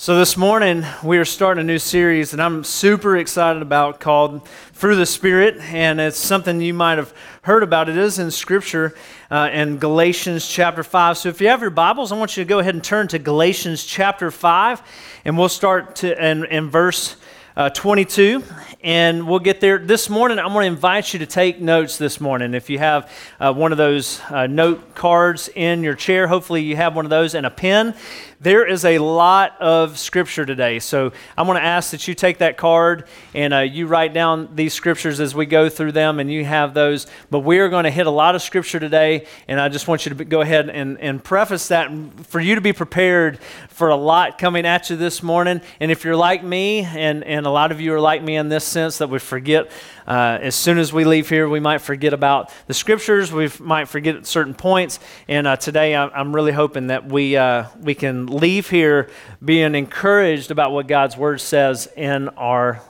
So, this morning we are starting a new series that I'm super excited about called Through the Spirit. And it's something you might have heard about. It is in Scripture uh, in Galatians chapter 5. So, if you have your Bibles, I want you to go ahead and turn to Galatians chapter 5. And we'll start to, in, in verse uh, 22, and we'll get there. This morning, I'm going to invite you to take notes this morning. If you have uh, one of those uh, note cards in your chair, hopefully you have one of those and a pen. There is a lot of scripture today. So I'm going to ask that you take that card and uh, you write down these scriptures as we go through them, and you have those. But we are going to hit a lot of scripture today, and I just want you to go ahead and, and preface that for you to be prepared for a lot coming at you this morning. And if you're like me, and, and a lot of you are like me in this sense, that we forget uh, as soon as we leave here, we might forget about the scriptures. We might forget certain points. And uh, today, I'm really hoping that we, uh, we can leave here being encouraged about what God's word says in our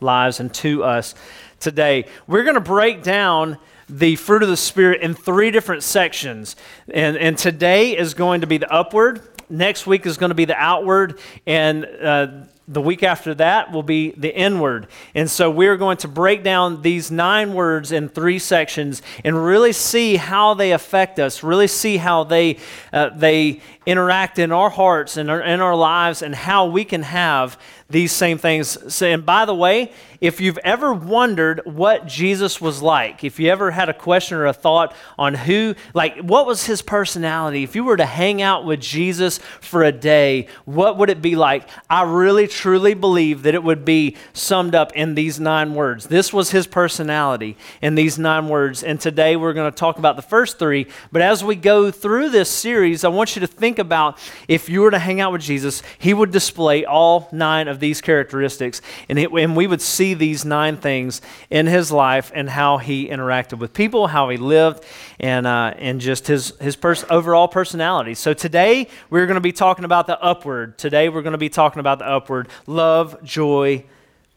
lives and to us today. We're going to break down the fruit of the Spirit in three different sections. And, and today is going to be the upward, next week is going to be the outward, and uh, the week after that will be the inward. And so we're going to break down these nine words in three sections and really see how they affect us, really see how they, uh, they interact in our hearts and in, in our lives and how we can have these same things. So, and by the way, if you've ever wondered what Jesus was like, if you ever had a question or a thought on who, like, what was his personality? If you were to hang out with Jesus for a day, what would it be like? I really truly believe that it would be summed up in these nine words. This was his personality in these nine words. And today we're going to talk about the first three. But as we go through this series, I want you to think about if you were to hang out with Jesus, he would display all nine of these characteristics. And, it, and we would see these nine things in his life and how he interacted with people, how he lived, and, uh, and just his, his pers- overall personality. So today, we're going to be talking about the upward. Today, we're going to be talking about the upward love, joy,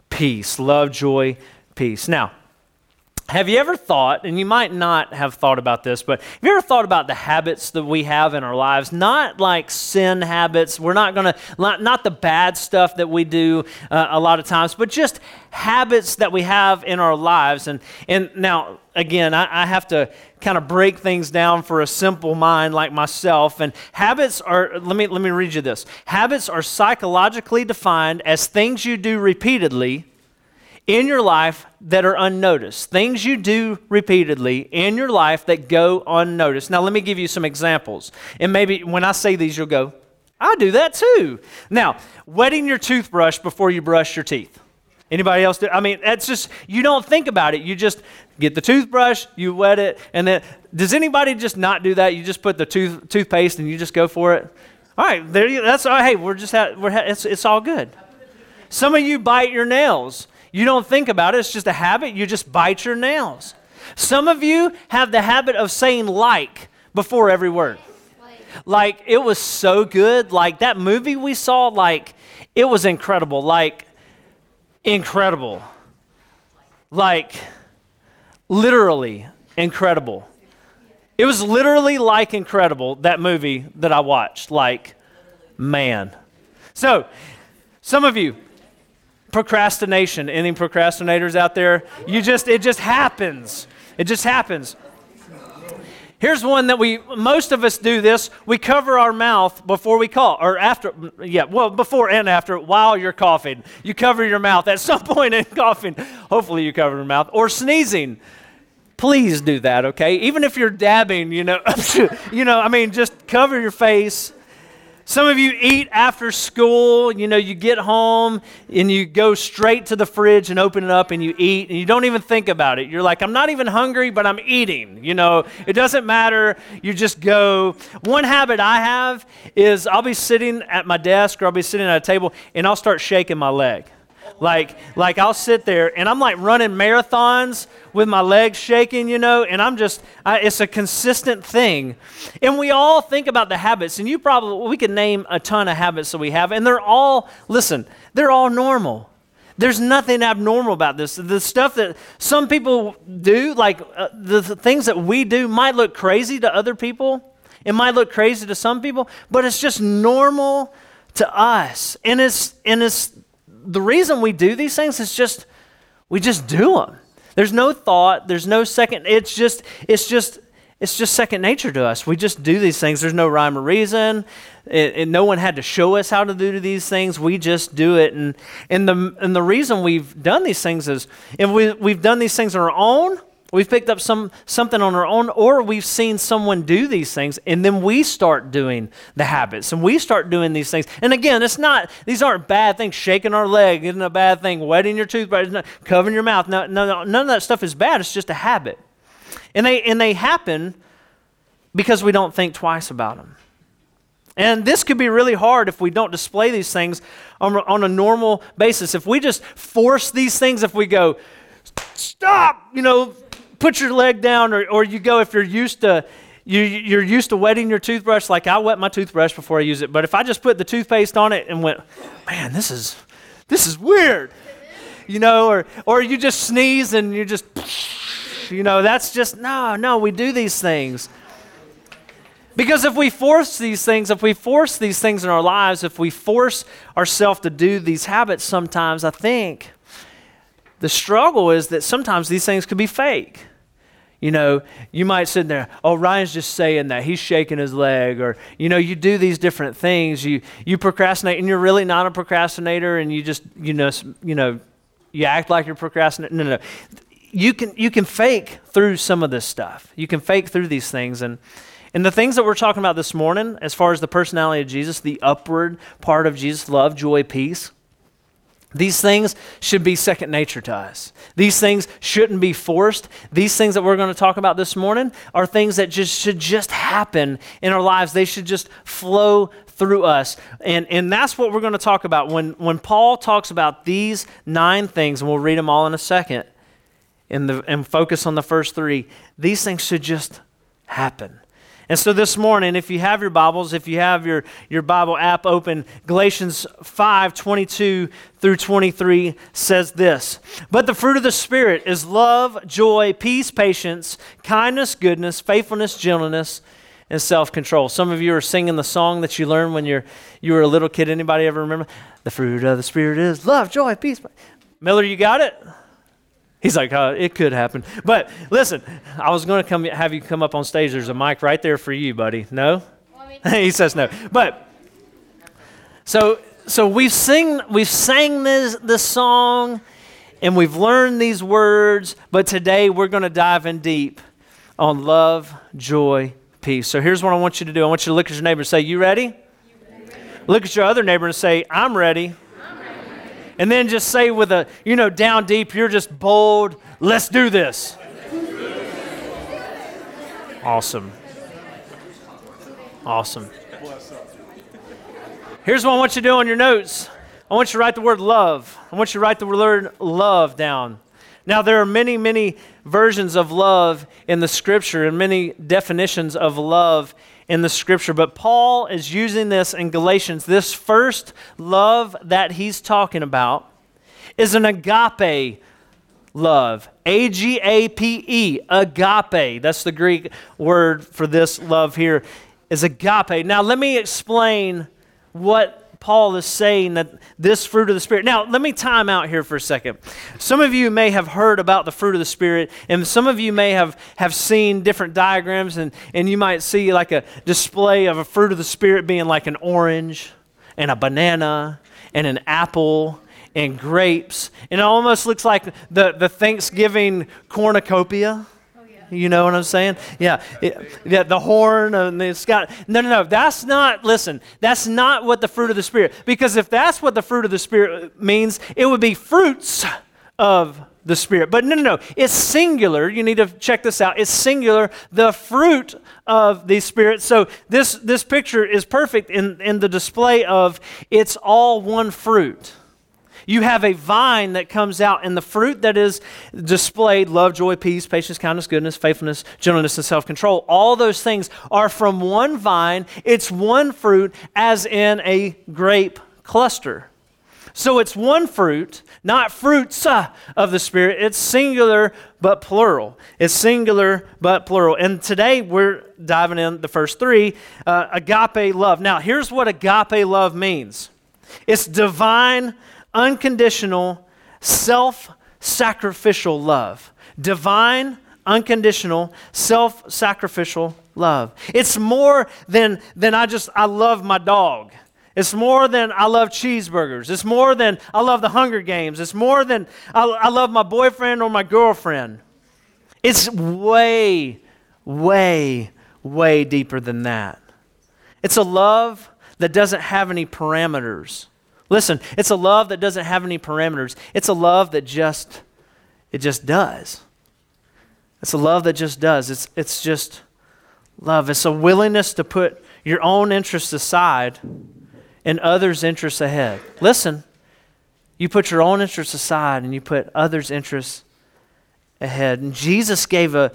peace. Love, joy, peace. Now, have you ever thought, and you might not have thought about this, but have you ever thought about the habits that we have in our lives? Not like sin habits. We're not going to, not, not the bad stuff that we do uh, a lot of times, but just habits that we have in our lives. And, and now, again, I, I have to kind of break things down for a simple mind like myself. And habits are, let me, let me read you this. Habits are psychologically defined as things you do repeatedly in your life that are unnoticed, things you do repeatedly in your life that go unnoticed. Now, let me give you some examples. And maybe when I say these, you'll go, I do that too. Now, wetting your toothbrush before you brush your teeth. Anybody else do? I mean, that's just, you don't think about it. You just get the toothbrush, you wet it, and then, does anybody just not do that? You just put the tooth, toothpaste and you just go for it? All right, there you, that's all. Hey, we're just, ha- we're ha- it's, it's all good. Some of you bite your nails. You don't think about it, it's just a habit. You just bite your nails. Some of you have the habit of saying like before every word. Like it was so good. Like that movie we saw, like it was incredible. Like incredible. Like literally incredible. It was literally like incredible, that movie that I watched. Like, man. So, some of you, procrastination. Any procrastinators out there? You just, it just happens. It just happens. Here's one that we, most of us do this. We cover our mouth before we cough, or after, yeah, well, before and after, while you're coughing. You cover your mouth at some point in coughing. Hopefully you cover your mouth. Or sneezing. Please do that, okay? Even if you're dabbing, you know, you know, I mean, just cover your face some of you eat after school. You know, you get home and you go straight to the fridge and open it up and you eat and you don't even think about it. You're like, I'm not even hungry, but I'm eating. You know, it doesn't matter. You just go. One habit I have is I'll be sitting at my desk or I'll be sitting at a table and I'll start shaking my leg. Like, like I'll sit there and I'm like running marathons with my legs shaking, you know, and I'm just, I, it's a consistent thing. And we all think about the habits, and you probably, we could name a ton of habits that we have, and they're all, listen, they're all normal. There's nothing abnormal about this. The stuff that some people do, like uh, the, the things that we do, might look crazy to other people. It might look crazy to some people, but it's just normal to us. And it's, and it's the reason we do these things is just, we just do them. There's no thought, there's no second, it's just, it's just, it's just second nature to us. We just do these things. There's no rhyme or reason. It, no one had to show us how to do these things. We just do it. And, and, the, and the reason we've done these things is if we, we've done these things on our own, we've picked up some, something on our own, or we've seen someone do these things, and then we start doing the habits and we start doing these things. And again, it's not, these aren't bad things. Shaking our leg isn't a bad thing. Wetting your toothbrush, not, covering your mouth. No, no, no, none of that stuff is bad. It's just a habit. And they, and they happen because we don't think twice about them. And this could be really hard if we don't display these things on, on a normal basis. If we just force these things, if we go, stop, you know, put your leg down, or, or you go, if you're used to, you, you're used to wetting your toothbrush, like I wet my toothbrush before I use it, but if I just put the toothpaste on it and went, man, this is, this is weird, you know, or, or you just sneeze and you just, you know, that's just, no, no, we do these things. Because if we force these things, if we force these things in our lives, if we force ourselves to do these habits sometimes, I think the struggle is that sometimes these things could be fake. You know, you might sit there, oh, Ryan's just saying that. He's shaking his leg. Or, you know, you do these different things. You, you procrastinate and you're really not a procrastinator and you just, you know, you know, you act like you're procrastinating. No, no, no you can you can fake through some of this stuff. You can fake through these things and and the things that we're talking about this morning, as far as the personality of Jesus, the upward part of Jesus, love, joy, peace, these things should be second nature to us. These things shouldn't be forced. These things that we're going to talk about this morning are things that just should just happen in our lives. They should just flow through us. And, and that's what we're going to talk about. When, when Paul talks about these nine things, and we'll read them all in a second, in the, and focus on the first three, these things should just happen. And so this morning, if you have your Bibles, if you have your, your Bible app open, Galatians 5 22 through 23 says this But the fruit of the Spirit is love, joy, peace, patience, kindness, goodness, faithfulness, gentleness, and self control. Some of you are singing the song that you learned when you're, you were a little kid. Anybody ever remember? The fruit of the Spirit is love, joy, peace. Miller, you got it? He's like, uh, it could happen. But listen, I was going to come have you come up on stage. There's a mic right there for you, buddy. No? he says no. But so so we've sing we've sang this this song and we've learned these words, but today we're going to dive in deep on love, joy, peace. So here's what I want you to do. I want you to look at your neighbor and say, "You ready?" You ready? Look at your other neighbor and say, "I'm ready." And then just say with a, you know, down deep, you're just bold, let's do this. Awesome. Awesome. Here's what I want you to do on your notes. I want you to write the word love. I want you to write the word love down. Now, there are many, many versions of love in the scripture and many definitions of love in the scripture, but Paul is using this in Galatians. This first love that he's talking about is an agape love. A G A P E, agape. That's the Greek word for this love here, is agape. Now, let me explain what Paul is saying that this fruit of the Spirit. Now, let me time out here for a second. Some of you may have heard about the fruit of the Spirit, and some of you may have, have seen different diagrams, and, and you might see like a display of a fruit of the Spirit being like an orange and a banana and an apple and grapes. And it almost looks like the, the Thanksgiving cornucopia. You know what I'm saying? Yeah. It, yeah, the horn and it's got No, no, no. That's not listen. That's not what the fruit of the spirit. Because if that's what the fruit of the spirit means, it would be fruits of the spirit. But no, no, no. It's singular. You need to check this out. It's singular, the fruit of the spirit. So this this picture is perfect in in the display of it's all one fruit. You have a vine that comes out, and the fruit that is displayed love, joy, peace, patience, kindness, goodness, faithfulness, gentleness, and self control all those things are from one vine. It's one fruit, as in a grape cluster. So it's one fruit, not fruits uh, of the Spirit. It's singular but plural. It's singular but plural. And today we're diving in the first three uh, agape love. Now, here's what agape love means it's divine, unconditional, self sacrificial love. Divine, unconditional, self sacrificial love. It's more than, than I just, I love my dog. It's more than I love cheeseburgers. It's more than I love the Hunger Games. It's more than I, I love my boyfriend or my girlfriend. It's way, way, way deeper than that. It's a love that doesn't have any parameters. Listen, it's a love that doesn't have any parameters. It's a love that just it just does. It's a love that just does. It's it's just love. It's a willingness to put your own interests aside and others' interests ahead. Listen, you put your own interests aside and you put others' interests ahead. And Jesus gave an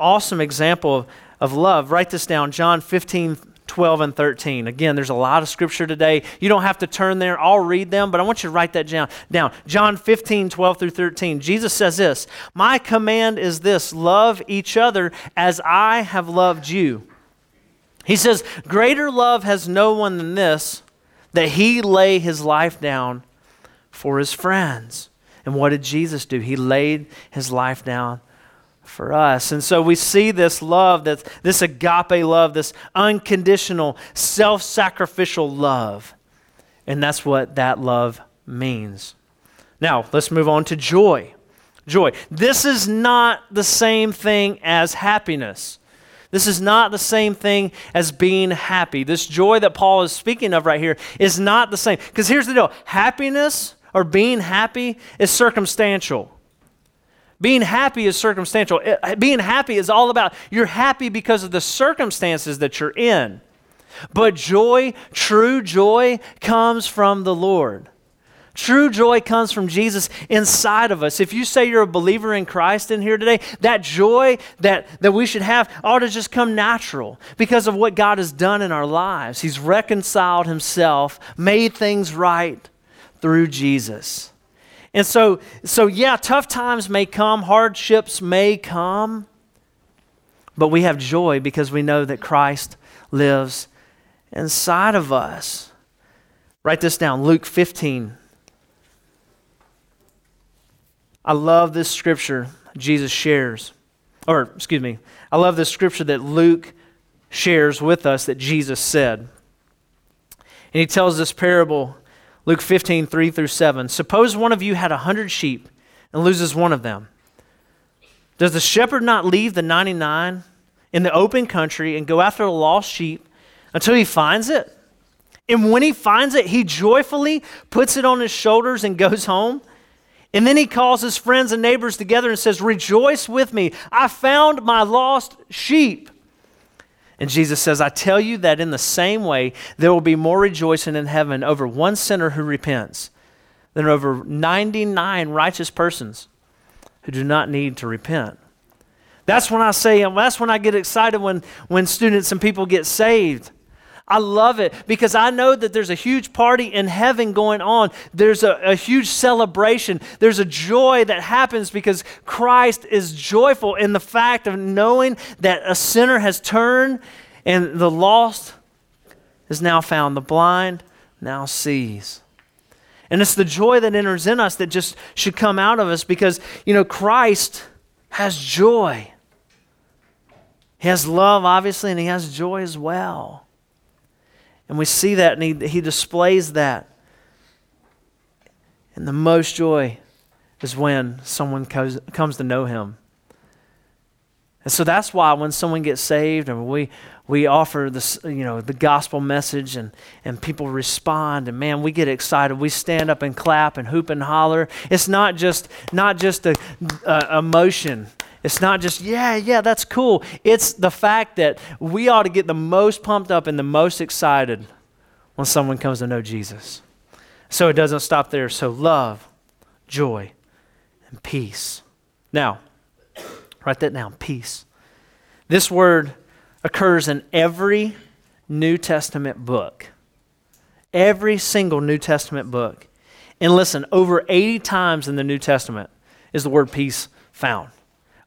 awesome example of, of love. Write this down John 15, 12, and 13. Again, there's a lot of scripture today. You don't have to turn there, I'll read them, but I want you to write that down. down. John 15, 12 through 13. Jesus says this My command is this love each other as I have loved you. He says, Greater love has no one than this that he lay his life down for his friends. And what did Jesus do? He laid his life down for us. And so we see this love, that this agape love, this unconditional, self sacrificial love. And that's what that love means. Now, let's move on to joy. Joy. This is not the same thing as happiness. This is not the same thing as being happy. This joy that Paul is speaking of right here is not the same. Because here's the deal happiness or being happy is circumstantial. Being happy is circumstantial. Eh, eh, being happy is all about you're happy because of the circumstances that you're in. But joy, true joy, comes from the Lord. True joy comes from Jesus inside of us. If you say you're a believer in Christ in here today, that joy that, that we should have ought to just come natural because of what God has done in our lives. He's reconciled Himself, made things right through Jesus. And so, so yeah, tough times may come, hardships may come, but we have joy because we know that Christ lives inside of us. Write this down Luke 15 I love this scripture Jesus shares. Or, excuse me, I love this scripture that Luke shares with us that Jesus said. And he tells this parable, Luke 15, 3 through 7. Suppose one of you had a hundred sheep and loses one of them. Does the shepherd not leave the 99 in the open country and go after the lost sheep until he finds it? And when he finds it, he joyfully puts it on his shoulders and goes home. And then he calls his friends and neighbors together and says, Rejoice with me. I found my lost sheep. And Jesus says, I tell you that in the same way, there will be more rejoicing in heaven over one sinner who repents than over 99 righteous persons who do not need to repent. That's when I say, that's when I get excited when, when students and people get saved. I love it because I know that there's a huge party in heaven going on. There's a, a, huge celebration. There's a joy that happens because Christ is joyful in the fact of knowing that a sinner has turned and the lost is now found. The blind now sees. And it's the joy that enters in us that just should come out of us because, you know, Christ has joy. He has love, obviously, and he has joy as well. And we see that, and he, he displays that. And the most joy is when someone comes, comes to know him. And so that's why when someone gets saved and we, we offer this, you know, the gospel message and, and people respond and man, we get excited. We stand up and clap and hoop and holler. It's not just, not just a, a emotion. It's not just, yeah, yeah, that's cool. It's the fact that we ought to get the most pumped up and the most excited when someone comes to know Jesus. So it doesn't stop there. So love, joy, and peace. Now, write that down peace. This word occurs in every New Testament book. Every single New Testament book. And listen, over 80 times in the New Testament is the word peace found.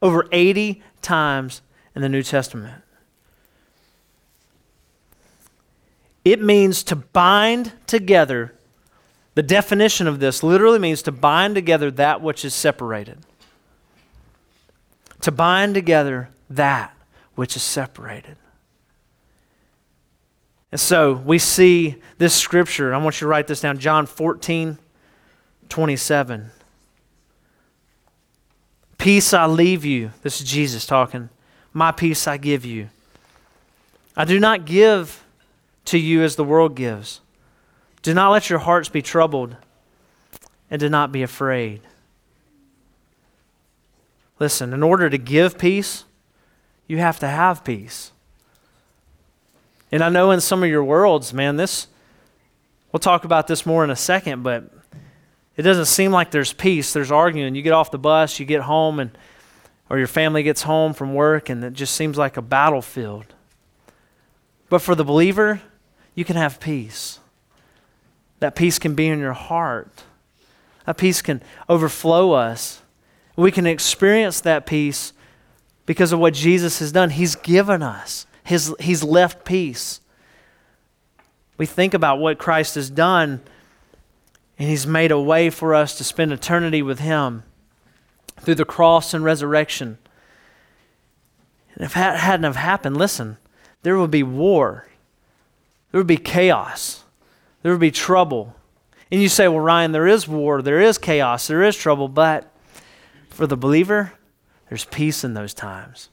Over 80 times in the New Testament. It means to bind together. The definition of this literally means to bind together that which is separated. To bind together that which is separated. And so we see this scripture. I want you to write this down John 14, 27. Peace I leave you. This is Jesus talking. My peace I give you. I do not give to you as the world gives. Do not let your hearts be troubled, and do not be afraid. Listen, in order to give peace, you have to have peace. And I know in some of your worlds, man, this, we'll talk about this more in a second, but it doesn't seem like there's peace. There's arguing. You get off the bus, you get home, and or your family gets home from work, and it just seems like a battlefield. But for the believer, you can have peace. That peace can be in your heart. That peace can overflow us. We can experience that peace because of what Jesus has done. He's given us, His, He's left peace. We think about what Christ has done, and He's made a way for us to spend eternity with Him through the cross and resurrection. And if that hadn't have happened, listen, there would be war. There would be chaos. There would be trouble. And you say, well, Ryan, there is war, there is chaos, there is trouble, but for the believer, there's peace in those times.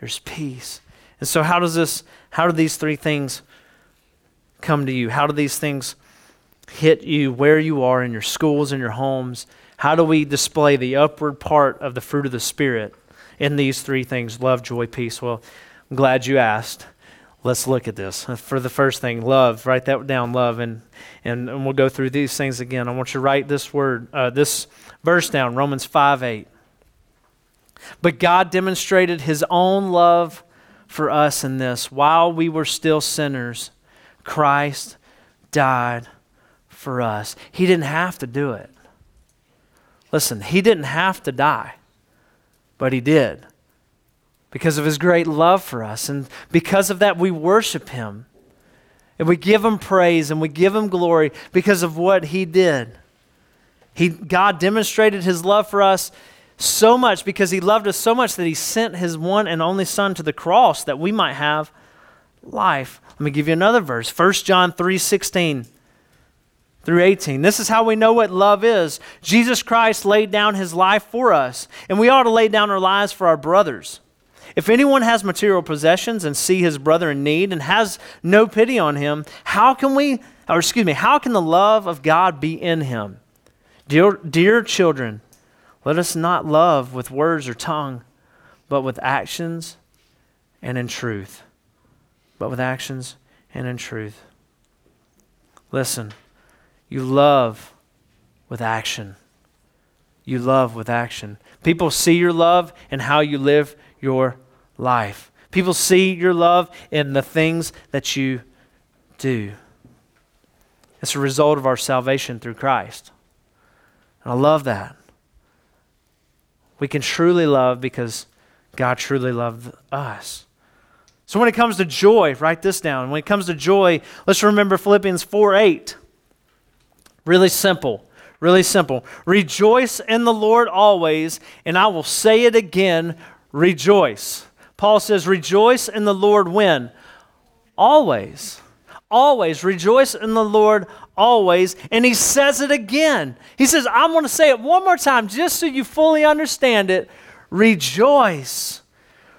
There's peace. And so how does this how do these three things come to you? How do these things hit you where you are in your schools and your homes? How do we display the upward part of the fruit of the spirit in these three things? Love, joy, peace. Well, I'm glad you asked. Let's look at this. For the first thing, love. Write that down, love, and and, and we'll go through these things again. I want you to write this word, uh, this verse down, Romans five eight. But God demonstrated his own love for us in this while we were still sinners, Christ died for us. He didn't have to do it. Listen, he didn't have to die, but he did because of his great love for us. And because of that, we worship him. And we give him praise and we give him glory because of what he did. He, God demonstrated his love for us so much because he loved us so much that he sent his one and only son to the cross that we might have life. Let me give you another verse. 1 John 3:16 through 18. This is how we know what love is. Jesus Christ laid down his life for us, and we ought to lay down our lives for our brothers. If anyone has material possessions and see his brother in need and has no pity on him, how can we or excuse me, how can the love of God be in him? Dear, dear children, let us not love with words or tongue, but with actions and in truth. But with actions and in truth. Listen, you love with action. You love with action. People see your love and how you live your life. People see your love in the things that you do. It's a result of our salvation through Christ. And I love that. We can truly love because God truly loved us. So when it comes to joy, write this down. When it comes to joy, let's remember Philippians 4 8. Really simple. Really simple. Rejoice in the Lord always, and I will say it again rejoice. Paul says, Rejoice in the Lord when? Always. Always. Rejoice in the Lord always. And he says it again. He says, I'm going to say it one more time just so you fully understand it. Rejoice.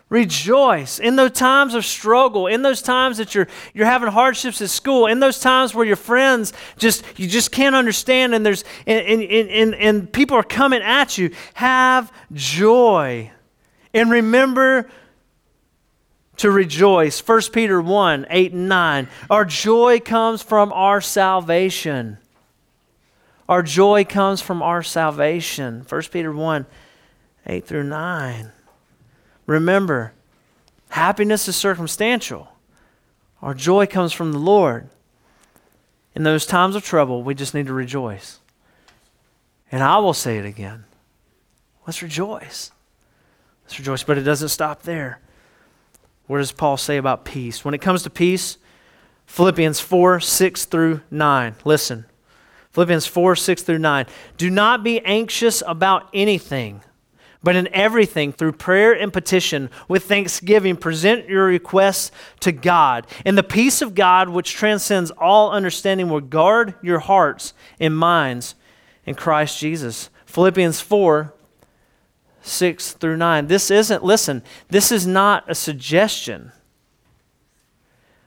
Rejoice in those times of struggle, in those times that you're, you're having hardships at school, in those times where your friends just you just can't understand and there's and, and, and, and people are coming at you. Have joy. And remember to rejoice. 1 Peter 1 8 and 9. Our joy comes from our salvation. Our joy comes from our salvation. 1 Peter 1 8 through 9. Remember, happiness is circumstantial. Our joy comes from the Lord. In those times of trouble, we just need to rejoice. And I will say it again. Let's rejoice. Let's rejoice. But it doesn't stop there. What does Paul say about peace? When it comes to peace, Philippians 4 6 through 9. Listen. Philippians 4 6 through 9. Do not be anxious about anything, but in everything, through prayer and petition, with thanksgiving, present your requests to God. And the peace of God, which transcends all understanding, will guard your hearts and minds in Christ Jesus. Philippians 4 6 through 9. This isn't, listen, this is not a suggestion.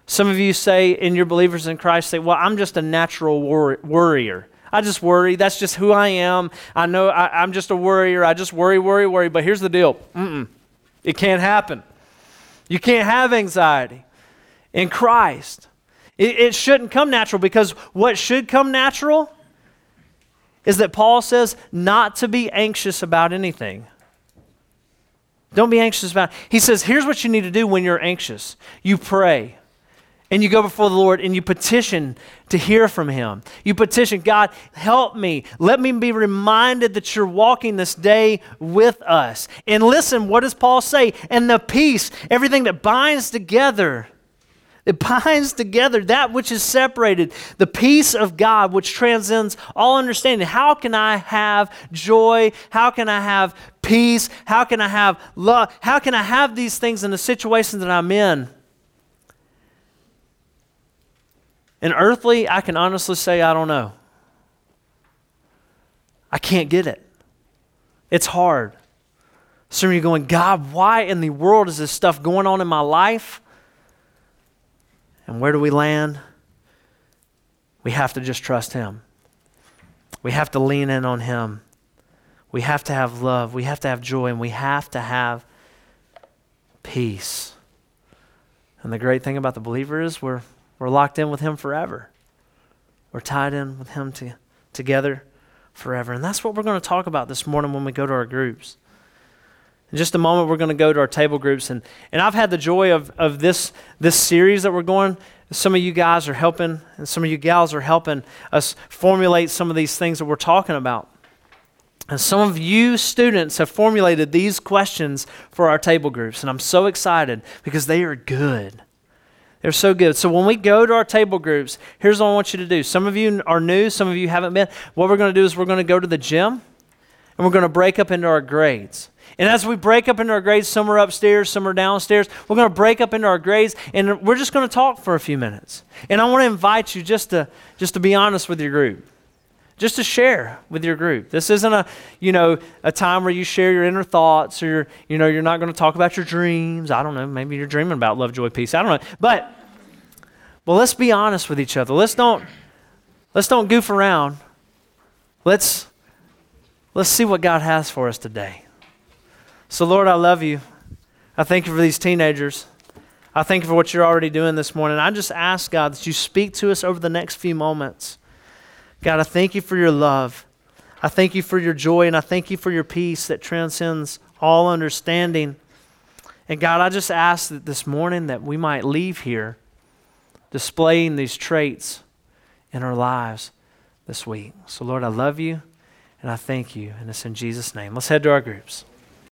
Some of you say, in your believers in Christ, say, well, I'm just a natural wor- worrier. I just worry. That's just who I am. I know I, am just a worrier. I just worry, worry, worry. But here's the deal Mm-mm. it can't happen. You can't have anxiety in Christ. It, it shouldn't come natural because what should come natural is that Paul says not to be anxious about anything. Don't be anxious about it. He says, here's what you need to do when you're anxious you pray. And you go before the Lord and you petition to hear from Him. You petition, God, help me. Let me be reminded that you're walking this day with us. And listen, what does Paul say? And the peace, everything that binds together it binds together that which is separated, the peace of God, which transcends all understanding. How can I have joy? How can I have peace? How can I have love? How can I have these things in the situations that I'm in? And earthly, I can honestly say, I don't know. I can't get it. It's hard. Some of you going, God, why in the world is this stuff going on in my life? And where do we land? We have to just trust Him. We have to lean in on Him. We have to have love. We have to have joy. And we have to have peace. And the great thing about the believer is we're, we're locked in with Him forever. We're tied in with Him to, together forever. And that's what we're going to talk about this morning when we go to our groups. In just a moment, we're going to go to our table groups. And, and I've had the joy of, of this, this series that we're going. Some of you guys are helping, and some of you gals are helping us formulate some of these things that we're talking about. And some of you students have formulated these questions for our table groups. And I'm so excited because they are good. They're so good. So when we go to our table groups, here's what I want you to do. Some of you are new, some of you haven't been. What we're going to do is we're going to go to the gym and we're going to break up into our grades. And as we break up into our grades, some are upstairs, some are downstairs, we're going to break up into our grades and we're just going to talk for a few minutes. And I want to invite you just to, just to be honest with your group. Just to share with your group. This isn't a, you know, a time where you share your inner thoughts or, you're, you know, you're not going to talk about your dreams. I don't know. Maybe you're dreaming about love, joy, peace. I don't know. But, well, let's be honest with each other. Let's don't, let's don't goof around. Let's, let's see what God has for us today. So, Lord, I love you. I thank you for these teenagers. I thank you for what you're already doing this morning. I just ask, God, that you speak to us over the next few moments. God, I thank you for your love. I thank you for your joy, and I thank you for your peace that transcends all understanding. And God, I just ask that this morning that we might leave here displaying these traits in our lives this week. So, Lord, I love you and I thank you. And it's in Jesus' name. Let's head to our groups.